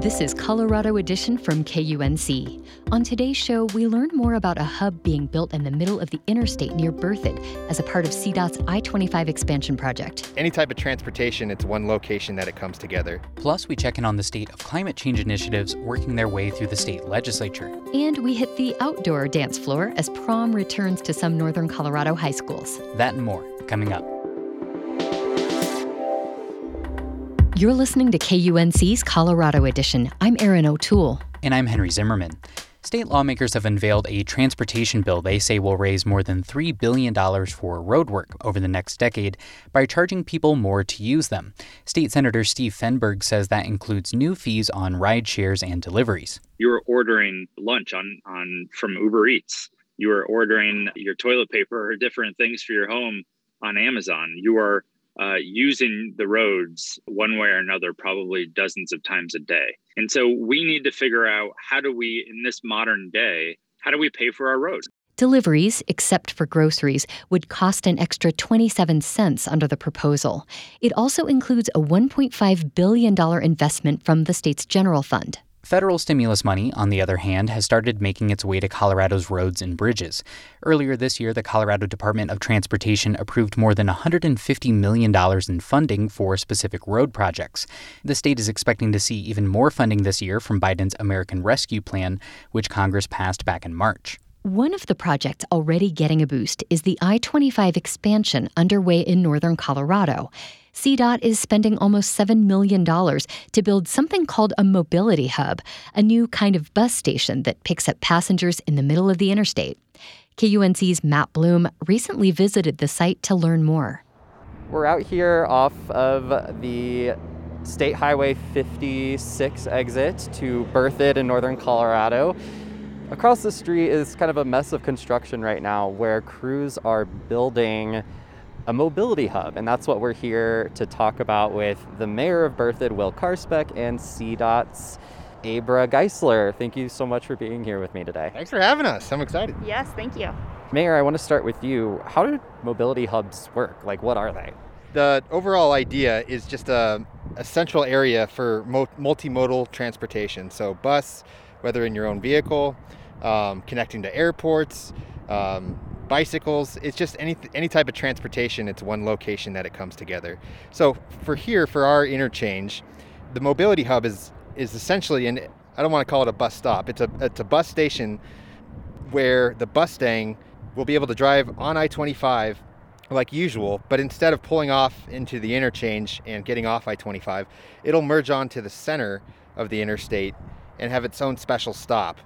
This is Colorado Edition from KUNC. On today's show, we learn more about a hub being built in the middle of the interstate near Berthoud as a part of CDOT's I 25 expansion project. Any type of transportation, it's one location that it comes together. Plus, we check in on the state of climate change initiatives working their way through the state legislature. And we hit the outdoor dance floor as prom returns to some northern Colorado high schools. That and more coming up. You're listening to KUNC's Colorado Edition. I'm Erin O'Toole. And I'm Henry Zimmerman. State lawmakers have unveiled a transportation bill they say will raise more than $3 billion for road work over the next decade by charging people more to use them. State Senator Steve Fenberg says that includes new fees on ride shares and deliveries. You're ordering lunch on, on from Uber Eats. You are ordering your toilet paper or different things for your home on Amazon. You are uh, using the roads one way or another probably dozens of times a day. And so we need to figure out how do we, in this modern day, how do we pay for our roads? Deliveries, except for groceries, would cost an extra 27 cents under the proposal. It also includes a $1.5 billion investment from the state's general fund. Federal stimulus money, on the other hand, has started making its way to Colorado's roads and bridges. Earlier this year, the Colorado Department of Transportation approved more than $150 million in funding for specific road projects. The state is expecting to see even more funding this year from Biden's American Rescue Plan, which Congress passed back in March. One of the projects already getting a boost is the I 25 expansion underway in northern Colorado. CDOT is spending almost $7 million to build something called a mobility hub, a new kind of bus station that picks up passengers in the middle of the interstate. KUNC's Matt Bloom recently visited the site to learn more. We're out here off of the State Highway 56 exit to Berthoud in northern Colorado. Across the street is kind of a mess of construction right now where crews are building a mobility hub. And that's what we're here to talk about with the mayor of Berthoud, Will Karspeck, and CDOT's Abra Geisler. Thank you so much for being here with me today. Thanks for having us. I'm excited. Yes, thank you. Mayor, I want to start with you. How do mobility hubs work? Like, what are they? The overall idea is just a, a central area for mo- multimodal transportation. So, bus, whether in your own vehicle, um, connecting to airports, um, bicycles. It's just any any type of transportation. It's one location that it comes together. So for here, for our interchange, the mobility hub is is essentially an I don't want to call it a bus stop. It's a it's a bus station where the Bustang will be able to drive on I-25 like usual, but instead of pulling off into the interchange and getting off I-25, it'll merge onto the center of the interstate and have its own special stop.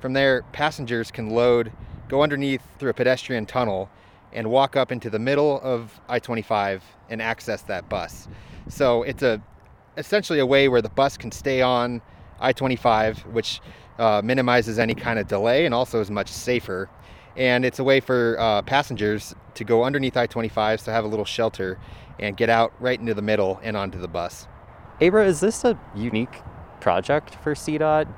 From there, passengers can load, go underneath through a pedestrian tunnel, and walk up into the middle of I 25 and access that bus. So it's a essentially a way where the bus can stay on I 25, which uh, minimizes any kind of delay and also is much safer. And it's a way for uh, passengers to go underneath I 25 to have a little shelter and get out right into the middle and onto the bus. Abra, is this a unique project for CDOT?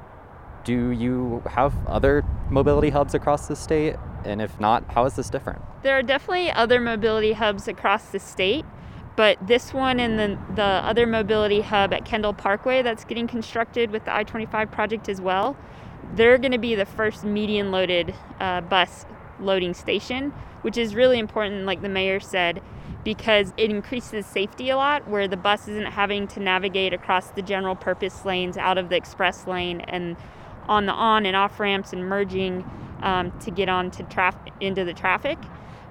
Do you have other mobility hubs across the state? And if not, how is this different? There are definitely other mobility hubs across the state, but this one and the, the other mobility hub at Kendall Parkway that's getting constructed with the I 25 project as well, they're going to be the first median loaded uh, bus loading station, which is really important, like the mayor said, because it increases safety a lot where the bus isn't having to navigate across the general purpose lanes out of the express lane and on the on and off ramps and merging um, to get on to traf- into the traffic.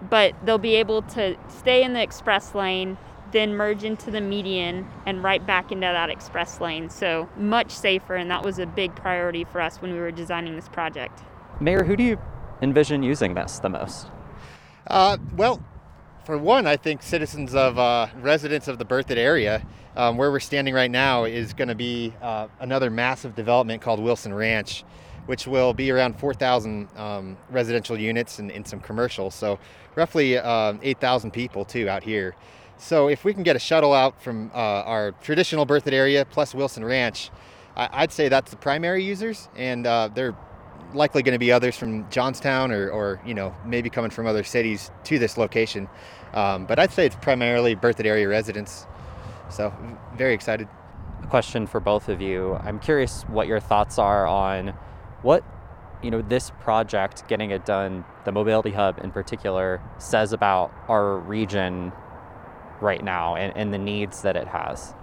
But they'll be able to stay in the express lane, then merge into the median and right back into that express lane. So much safer, and that was a big priority for us when we were designing this project. Mayor, who do you envision using this the most? Uh, well, for one, I think citizens of uh, residents of the Berthoud area um, where we're standing right now is going to be uh, another massive development called Wilson Ranch, which will be around 4,000 um, residential units and, and, some commercial. So roughly uh, 8,000 people too out here. So if we can get a shuttle out from uh, our traditional Berthoud area plus Wilson Ranch, I- would say that's the primary users, and uh, they're likely going to be others from Johnstown or, or, you know maybe coming from other cities to this location. Um, but I'd say it's primarily Berthoud area residents. So very excited. A question for both of you. I'm curious what your thoughts are on what you know this project getting it done the mobility hub in particular says about our region right now and, and the needs that it has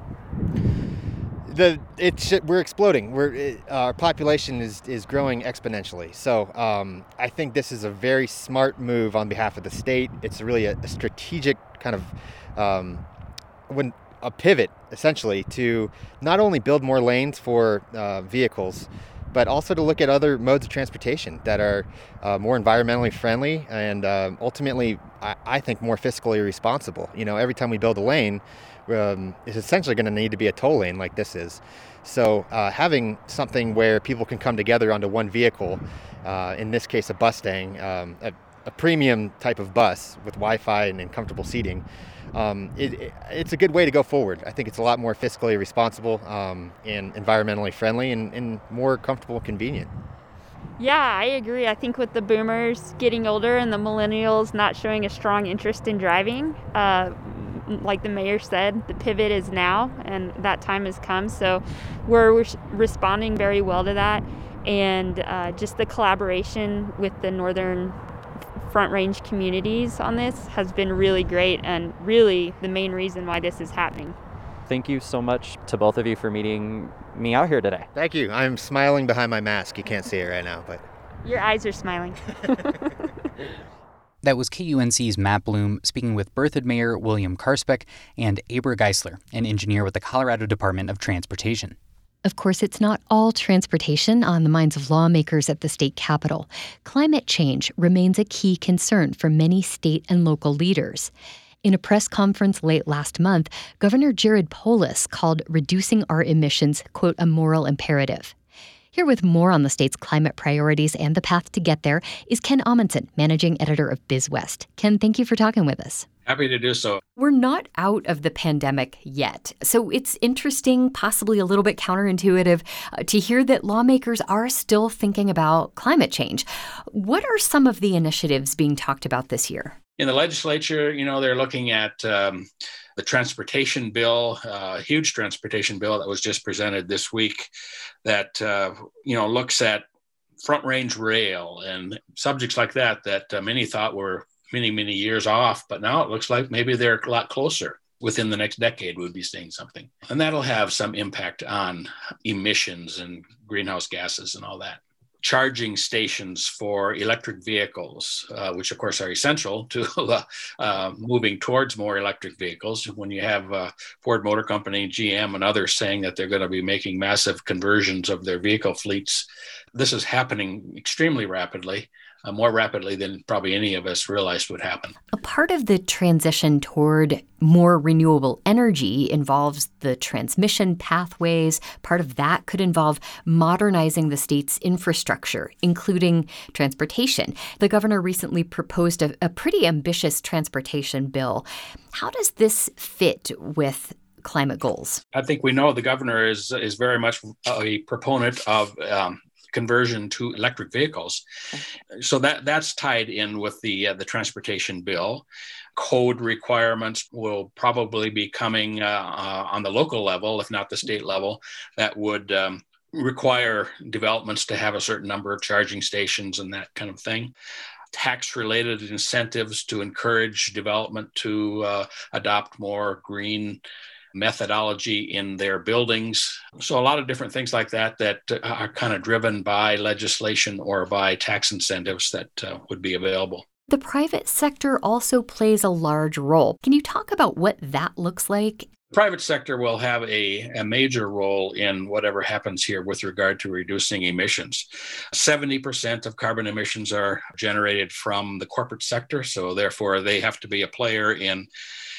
the it's we're exploding. We're it, our population is is growing exponentially. So um, I think this is a very smart move on behalf of the state. It's really a, a strategic kind of um, when a pivot essentially to not only build more lanes for uh, vehicles but also to look at other modes of transportation that are uh, more environmentally friendly and uh, ultimately, I, I, think, more fiscally responsible. You know, every time we build a lane, um, it's essentially going to need to be a toll lane like this is. So uh, having something where people can come together onto one vehicle, uh, in this case a Bustang, um, a, a, premium type of bus with Wi-Fi and, and comfortable seating, um, it, it, it's a good way to go forward. I think it's a lot more fiscally responsible um, and environmentally friendly and, and more comfortable and convenient. Yeah, I agree. I think with the boomers getting older and the millennials not showing a strong interest in driving, uh, like the mayor said, the pivot is now and that time has come. So we're responding very well to that. And uh, just the collaboration with the Northern Front Range communities on this has been really great and really the main reason why this is happening. Thank you so much to both of you for meeting me out here today. Thank you. I'm smiling behind my mask. You can't see it right now, but. Your eyes are smiling. That was KUNC's Matt Bloom speaking with Berthoud Mayor William Karspeck and Abra Geisler, an engineer with the Colorado Department of Transportation. Of course, it's not all transportation on the minds of lawmakers at the state capitol. Climate change remains a key concern for many state and local leaders. In a press conference late last month, Governor Jared Polis called reducing our emissions, quote, a moral imperative. Here with more on the state's climate priorities and the path to get there is Ken Amundsen, managing editor of BizWest. Ken, thank you for talking with us. Happy to do so. We're not out of the pandemic yet. So it's interesting, possibly a little bit counterintuitive, uh, to hear that lawmakers are still thinking about climate change. What are some of the initiatives being talked about this year? In the legislature, you know, they're looking at um, the transportation bill, uh, huge transportation bill that was just presented this week, that uh, you know looks at front range rail and subjects like that that uh, many thought were many many years off, but now it looks like maybe they're a lot closer. Within the next decade, we'll be seeing something, and that'll have some impact on emissions and greenhouse gases and all that charging stations for electric vehicles, uh, which of course are essential to uh, uh, moving towards more electric vehicles. When you have uh, Ford Motor Company, GM, and others saying that they're going to be making massive conversions of their vehicle fleets, this is happening extremely rapidly uh, more rapidly than probably any of us realized would happen. A part of the transition toward more renewable energy involves the transmission pathways. Part of that could involve modernizing the state's infrastructure, including transportation. The governor recently proposed a, a pretty ambitious transportation bill. How does this fit with climate goals? I think we know the governor is is very much a proponent of um, conversion to electric vehicles. So that that's tied in with the uh, the transportation bill. Code requirements will probably be coming uh, uh, on the local level, if not the state level, that would um, require developments to have a certain number of charging stations and that kind of thing tax related incentives to encourage development to uh, adopt more green methodology in their buildings. So, a lot of different things like that that are kind of driven by legislation or by tax incentives that uh, would be available. The private sector also plays a large role. Can you talk about what that looks like? Private sector will have a, a major role in whatever happens here with regard to reducing emissions. 70% of carbon emissions are generated from the corporate sector, so therefore they have to be a player in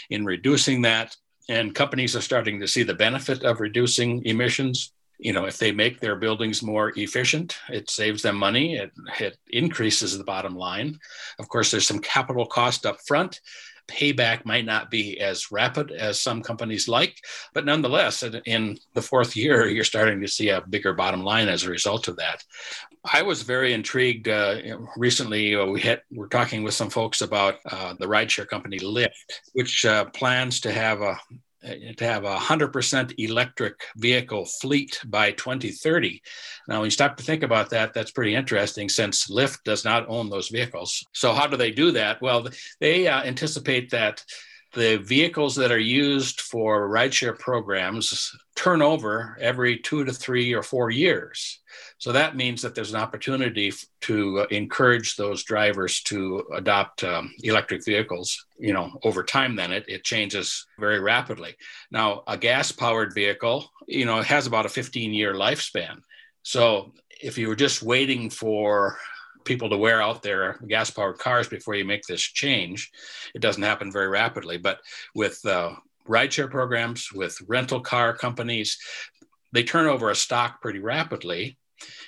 in reducing that and companies are starting to see the benefit of reducing emissions. You know if they make their buildings more efficient it saves them money. It, it increases the bottom line. Of course there's some capital cost up front. Payback might not be as rapid as some companies like, but nonetheless, in the fourth year, you're starting to see a bigger bottom line as a result of that. I was very intrigued. Uh, recently, uh, we had we're talking with some folks about uh, the rideshare company Lyft, which uh, plans to have a to have a 100% electric vehicle fleet by 2030. Now, when you stop to think about that, that's pretty interesting since Lyft does not own those vehicles. So, how do they do that? Well, they uh, anticipate that the vehicles that are used for rideshare programs turn over every two to three or four years. So that means that there's an opportunity to uh, encourage those drivers to adopt um, electric vehicles. You know, over time, then it, it changes very rapidly. Now, a gas powered vehicle, you know, has about a 15 year lifespan. So if you were just waiting for people to wear out their gas powered cars before you make this change, it doesn't happen very rapidly. But with uh, rideshare programs, with rental car companies, they turn over a stock pretty rapidly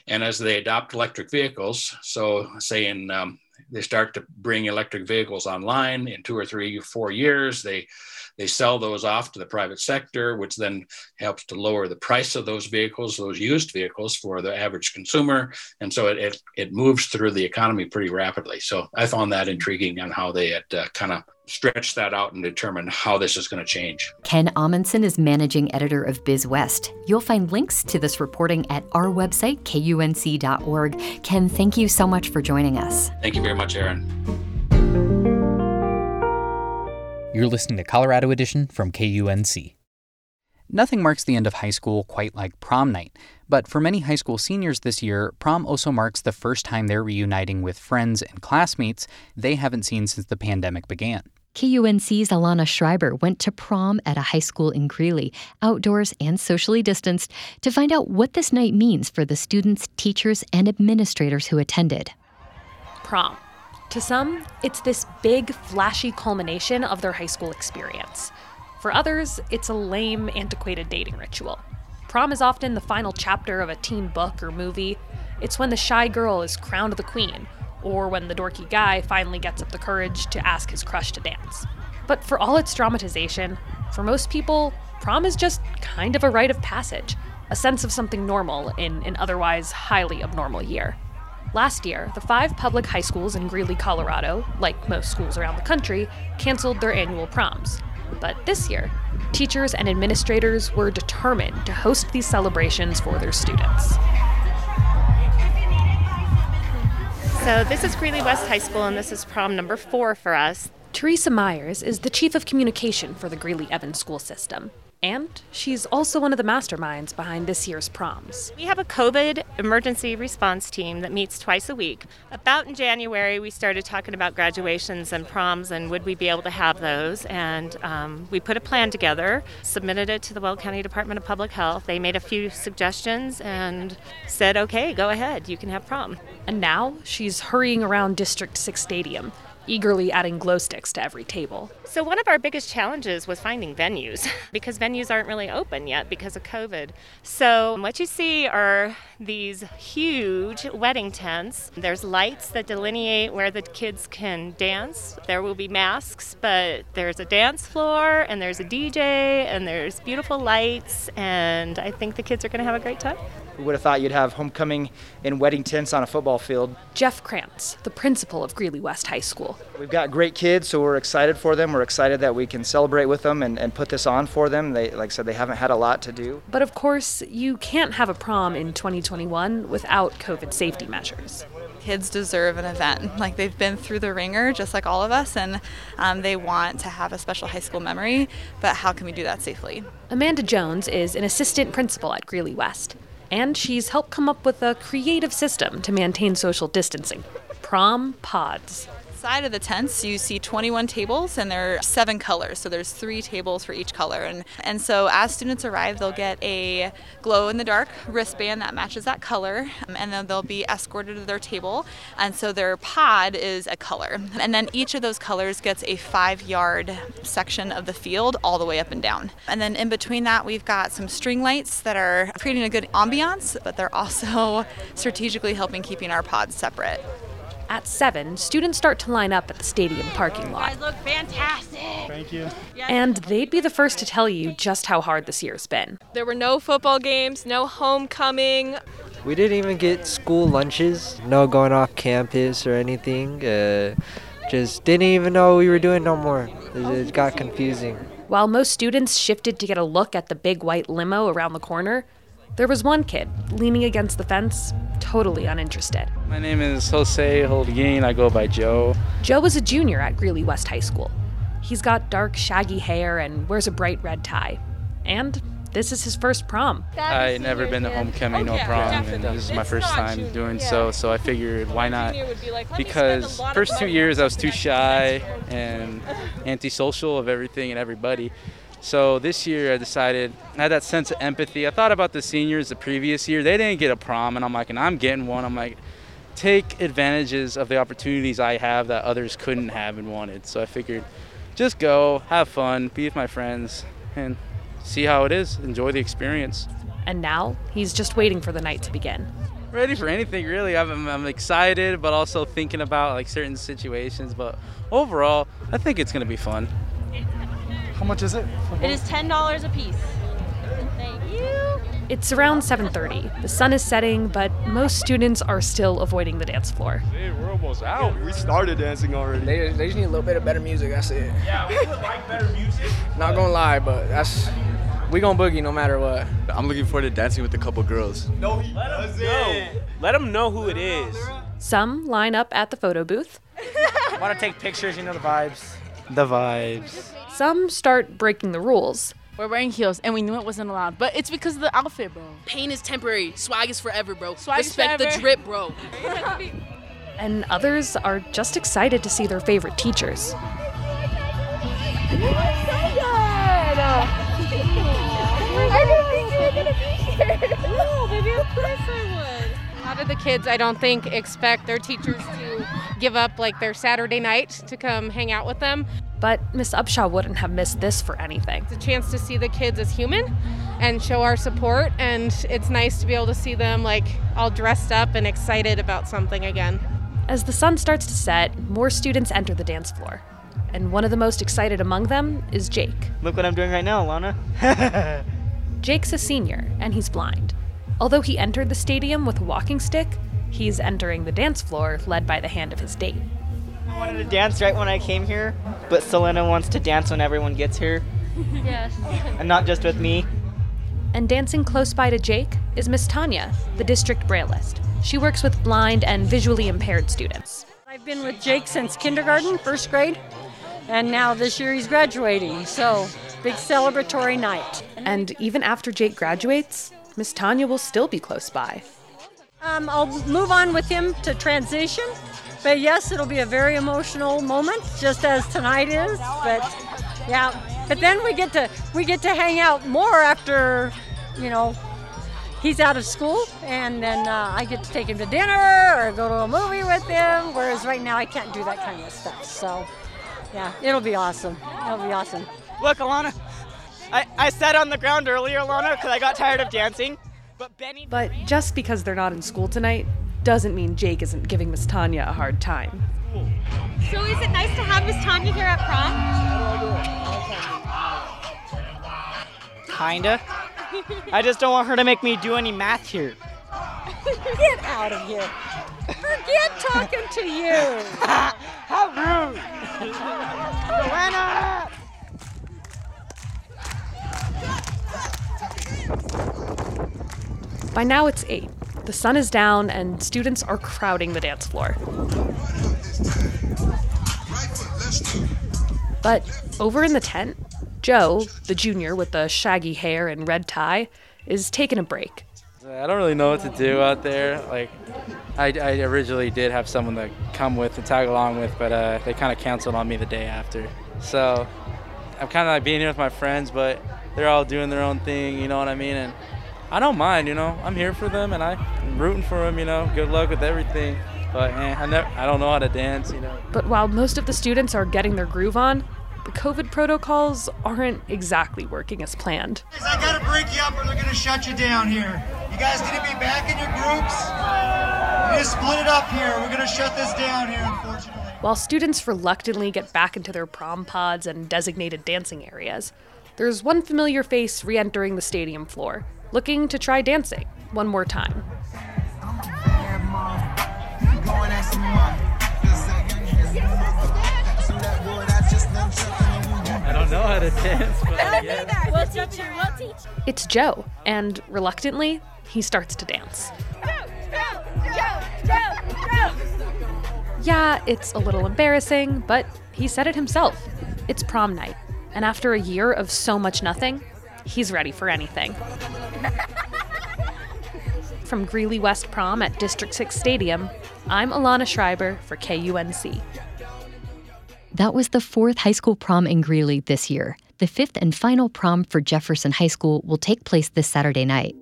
and as they adopt electric vehicles, so say in um, they start to bring electric vehicles online in two or three, four years, they they sell those off to the private sector, which then helps to lower the price of those vehicles, those used vehicles for the average consumer. And so it, it, it moves through the economy pretty rapidly. So I found that intriguing on how they had uh, kind of stretch that out and determine how this is going to change. Ken Amundsen is managing editor of BizWest. You'll find links to this reporting at our website, kunc.org. Ken, thank you so much for joining us. Thank you very much, Erin. You're listening to Colorado Edition from KUNC. Nothing marks the end of high school quite like prom night, but for many high school seniors this year, prom also marks the first time they're reuniting with friends and classmates they haven't seen since the pandemic began. KUNC's Alana Schreiber went to prom at a high school in Greeley, outdoors and socially distanced, to find out what this night means for the students, teachers, and administrators who attended. Prom. To some, it's this big, flashy culmination of their high school experience. For others, it's a lame, antiquated dating ritual. Prom is often the final chapter of a teen book or movie. It's when the shy girl is crowned the queen, or when the dorky guy finally gets up the courage to ask his crush to dance. But for all its dramatization, for most people, prom is just kind of a rite of passage, a sense of something normal in an otherwise highly abnormal year. Last year, the five public high schools in Greeley, Colorado, like most schools around the country, canceled their annual proms. But this year, teachers and administrators were determined to host these celebrations for their students. So, this is Greeley West High School, and this is prom number four for us. Teresa Myers is the chief of communication for the Greeley Evans school system. And she's also one of the masterminds behind this year's proms. We have a COVID emergency response team that meets twice a week. About in January, we started talking about graduations and proms and would we be able to have those. And um, we put a plan together, submitted it to the Weld County Department of Public Health. They made a few suggestions and said, okay, go ahead, you can have prom. And now she's hurrying around District 6 Stadium eagerly adding glow sticks to every table. So, one of our biggest challenges was finding venues because venues aren't really open yet because of COVID. So, what you see are these huge wedding tents. There's lights that delineate where the kids can dance. There will be masks, but there's a dance floor and there's a DJ and there's beautiful lights, and I think the kids are going to have a great time. Who would have thought you'd have homecoming in wedding tents on a football field? Jeff Krantz, the principal of Greeley West High School. We've got great kids, so we're excited for them. We're excited that we can celebrate with them and, and put this on for them. They, like I said, they haven't had a lot to do. But of course, you can't have a prom in 2021 without COVID safety measures kids deserve an event. Like they've been through the ringer just like all of us, and um, they want to have a special high school memory. But how can we do that safely? Amanda Jones is an assistant principal at Greeley West and she's helped come up with a creative system to maintain social distancing prom pods side of the tents you see 21 tables and there are seven colors. So there's three tables for each color. And and so as students arrive they'll get a glow in the dark wristband that matches that color. Um, and then they'll be escorted to their table. And so their pod is a color. And then each of those colors gets a five yard section of the field all the way up and down. And then in between that we've got some string lights that are creating a good ambiance but they're also strategically helping keeping our pods separate At 7, students start to line up at the stadium parking lot. guys look fantastic. Thank you. And they'd be the first to tell you just how hard this year's been. There were no football games, no homecoming. We didn't even get school lunches, no going off campus or anything. Uh, just didn't even know we were doing no more. It, it got confusing. While most students shifted to get a look at the big white limo around the corner, there was one kid leaning against the fence, totally uninterested. My name is Jose Holguin. I go by Joe. Joe is a junior at Greeley West High School. He's got dark, shaggy hair and wears a bright red tie. And this is his first prom. I never been to homecoming, no prom, and this is my first time doing so. So I figured, why not? Because first two years I was too shy and antisocial of everything and everybody. So this year I decided I had that sense of empathy. I thought about the seniors the previous year. They didn't get a prom, and I'm like, and I'm getting one. I'm like, take advantages of the opportunities I have that others couldn't have and wanted. So I figured, just go, have fun, be with my friends, and see how it is. Enjoy the experience. And now he's just waiting for the night to begin. Ready for anything really. I'm, I'm excited, but also thinking about like certain situations. But overall, I think it's gonna be fun. How much is it? It is ten dollars a piece. Thank you. It's around 7:30. The sun is setting, but most students are still avoiding the dance floor. Hey, we're almost out. We started dancing already. They, they just need a little bit of better music. That's it. Yeah, we would like better music. Not gonna lie, but that's we gonna boogie no matter what. I'm looking forward to dancing with a couple girls. No, he Let doesn't. Know. Let them know who it is. Some line up at the photo booth. Want to take pictures? You know the vibes. The vibes. Some start breaking the rules. We're wearing heels, and we knew it wasn't allowed, but it's because of the outfit, bro. Pain is temporary. Swag is forever, bro. Swag Respect forever. the drip, bro. And others are just excited to see their favorite teachers. No, baby, of course I would. A lot of the kids, I don't think, expect their teachers to give up like their Saturday night to come hang out with them. But Miss Upshaw wouldn't have missed this for anything. It's a chance to see the kids as human and show our support, and it's nice to be able to see them like all dressed up and excited about something again. As the sun starts to set, more students enter the dance floor. And one of the most excited among them is Jake. Look what I'm doing right now, Lana. Jake's a senior, and he's blind. Although he entered the stadium with a walking stick, he's entering the dance floor led by the hand of his date. I wanted to dance right when I came here, but Selena wants to dance when everyone gets here, yes. and not just with me. And dancing close by to Jake is Miss Tanya, the district brailleist. She works with blind and visually impaired students. I've been with Jake since kindergarten, first grade, and now this year he's graduating. So, big celebratory night. And even after Jake graduates, Miss Tanya will still be close by. Um, I'll move on with him to transition, but yes, it'll be a very emotional moment, just as tonight is. But yeah, but then we get to we get to hang out more after, you know, he's out of school, and then uh, I get to take him to dinner or go to a movie with him. Whereas right now I can't do that kind of stuff. So yeah, it'll be awesome. It'll be awesome. Look, Alana, I, I sat on the ground earlier, Alana, because I got tired of dancing. But Benny. But just because they're not in school tonight doesn't mean Jake isn't giving Miss Tanya a hard time. So is it nice to have Miss Tanya here at prom? Kinda. I just don't want her to make me do any math here. Get out of here. Forget talking to you. How rude. Joanna! By now it's 8. The sun is down and students are crowding the dance floor. But over in the tent, Joe, the junior with the shaggy hair and red tie, is taking a break. I don't really know what to do out there. Like, I, I originally did have someone to come with and tag along with, but uh, they kind of canceled on me the day after. So I'm kind of like being here with my friends, but they're all doing their own thing, you know what I mean? And I don't mind, you know. I'm here for them, and I'm rooting for them, you know. Good luck with everything. But eh, I never, I don't know how to dance, you know. But while most of the students are getting their groove on, the COVID protocols aren't exactly working as planned. Guys, I gotta break you up or they're gonna shut you down here. You guys need to be back in your groups. We just split it up here. We're going to shut this down here, unfortunately. While students reluctantly get back into their prom pods and designated dancing areas, there's one familiar face re entering the stadium floor, looking to try dancing one more time. I don't know how to dance, but I guess. We'll teach you. We'll teach you. It's Joe, and reluctantly, he starts to dance. Yeah, it's a little embarrassing, but he said it himself. It's prom night, and after a year of so much nothing, he's ready for anything. From Greeley West Prom at District 6 Stadium, I'm Alana Schreiber for KUNC. That was the fourth high school prom in Greeley this year. The fifth and final prom for Jefferson High School will take place this Saturday night.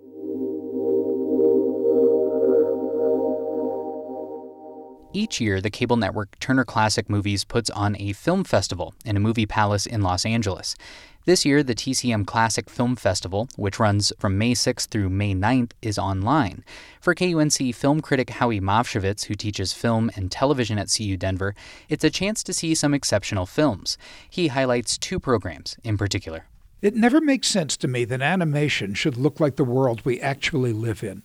Each year, the cable network Turner Classic Movies puts on a film festival in a movie palace in Los Angeles. This year, the TCM Classic Film Festival, which runs from May 6th through May 9th, is online. For KUNC film critic Howie Movshovitz, who teaches film and television at CU Denver, it's a chance to see some exceptional films. He highlights two programs in particular. It never makes sense to me that animation should look like the world we actually live in.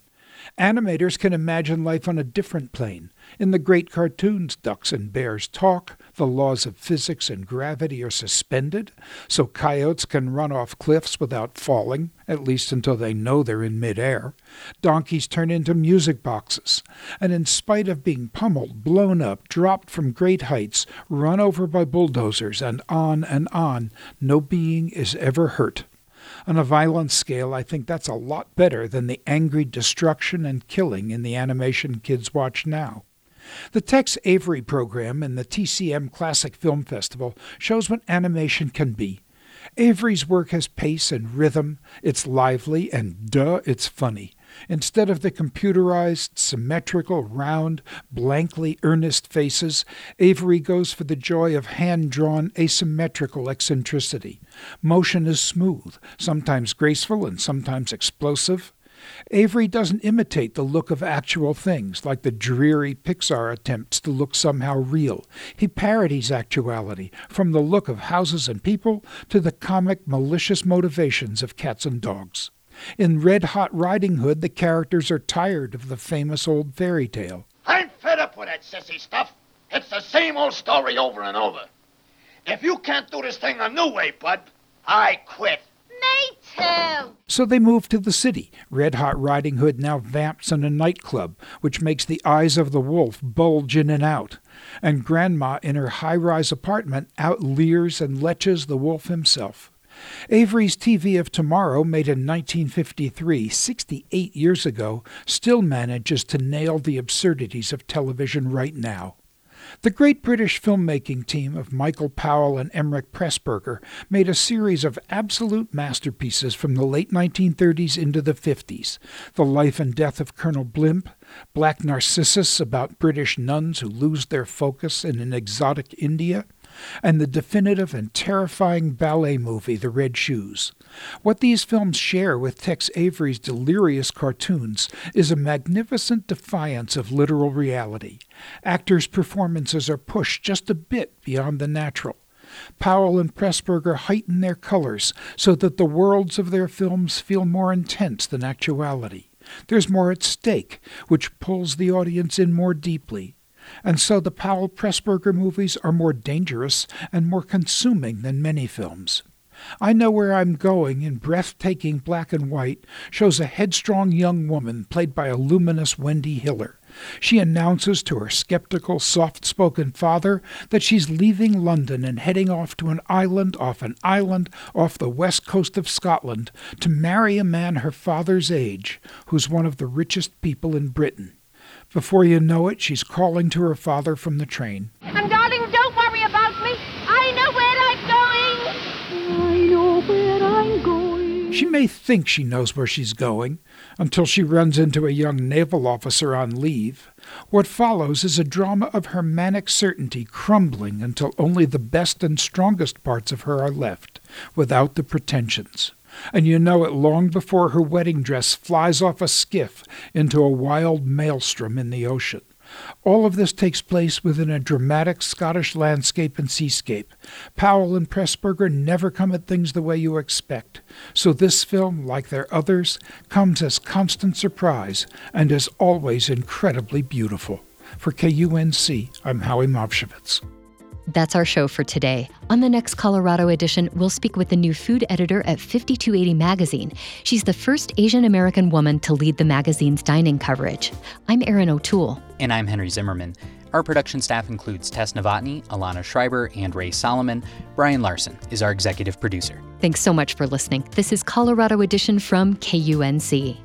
Animators can imagine life on a different plane. In the great cartoons, ducks and bears talk, the laws of physics and gravity are suspended, so coyotes can run off cliffs without falling, at least until they know they're in midair. Donkeys turn into music boxes, and in spite of being pummeled, blown up, dropped from great heights, run over by bulldozers, and on and on, no being is ever hurt. On a violent scale, I think that's a lot better than the angry destruction and killing in the animation kids watch now. The Tex Avery program in the TCM Classic Film Festival shows what animation can be. Avery's work has pace and rhythm, it's lively, and duh, it's funny. Instead of the computerized, symmetrical, round, blankly earnest faces, Avery goes for the joy of hand drawn, asymmetrical eccentricity. Motion is smooth, sometimes graceful and sometimes explosive. Avery doesn't imitate the look of actual things like the dreary Pixar attempts to look somehow real. He parodies actuality, from the look of houses and people to the comic, malicious motivations of cats and dogs. In Red Hot Riding Hood, the characters are tired of the famous old fairy tale. I'm fed up with that sissy stuff. It's the same old story over and over. If you can't do this thing a new way, bud, I quit. Me too. So they move to the city. Red Hot Riding Hood now vamps in a nightclub, which makes the eyes of the wolf bulge in and out. And Grandma, in her high rise apartment, outleers and leches the wolf himself. Avery's TV of Tomorrow, made in 1953, 68 years ago, still manages to nail the absurdities of television right now. The great British filmmaking team of Michael Powell and Emeric Pressburger made a series of absolute masterpieces from the late 1930s into the 50s The Life and Death of Colonel Blimp, Black Narcissus about British nuns who lose their focus in an exotic India, and the definitive and terrifying ballet movie, The Red Shoes. What these films share with Tex Avery's delirious cartoons is a magnificent defiance of literal reality. Actors' performances are pushed just a bit beyond the natural. Powell and Pressburger heighten their colors so that the worlds of their films feel more intense than actuality. There's more at stake, which pulls the audience in more deeply. And so the Powell Pressburger movies are more dangerous and more consuming than many films. I Know Where I'm Going in breathtaking black and white shows a headstrong young woman played by a luminous Wendy Hiller. She announces to her skeptical, soft spoken father that she's leaving London and heading off to an island off an island off the west coast of Scotland to marry a man her father's age, who's one of the richest people in Britain. Before you know it, she's calling to her father from the train. And darling, don't worry about me. I know where I'm going. I know where I'm going. She may think she knows where she's going until she runs into a young naval officer on leave. What follows is a drama of her manic certainty crumbling until only the best and strongest parts of her are left, without the pretensions. And you know it long before her wedding dress flies off a skiff into a wild maelstrom in the ocean. All of this takes place within a dramatic Scottish landscape and seascape. Powell and Pressburger never come at things the way you expect, so this film, like their others, comes as constant surprise and is always incredibly beautiful. For KUNC, I'm Howie Movshovitz. That's our show for today. On the next Colorado edition, we'll speak with the new food editor at 5280 Magazine. She's the first Asian American woman to lead the magazine's dining coverage. I'm Erin O'Toole. And I'm Henry Zimmerman. Our production staff includes Tess Novotny, Alana Schreiber, and Ray Solomon. Brian Larson is our executive producer. Thanks so much for listening. This is Colorado Edition from KUNC.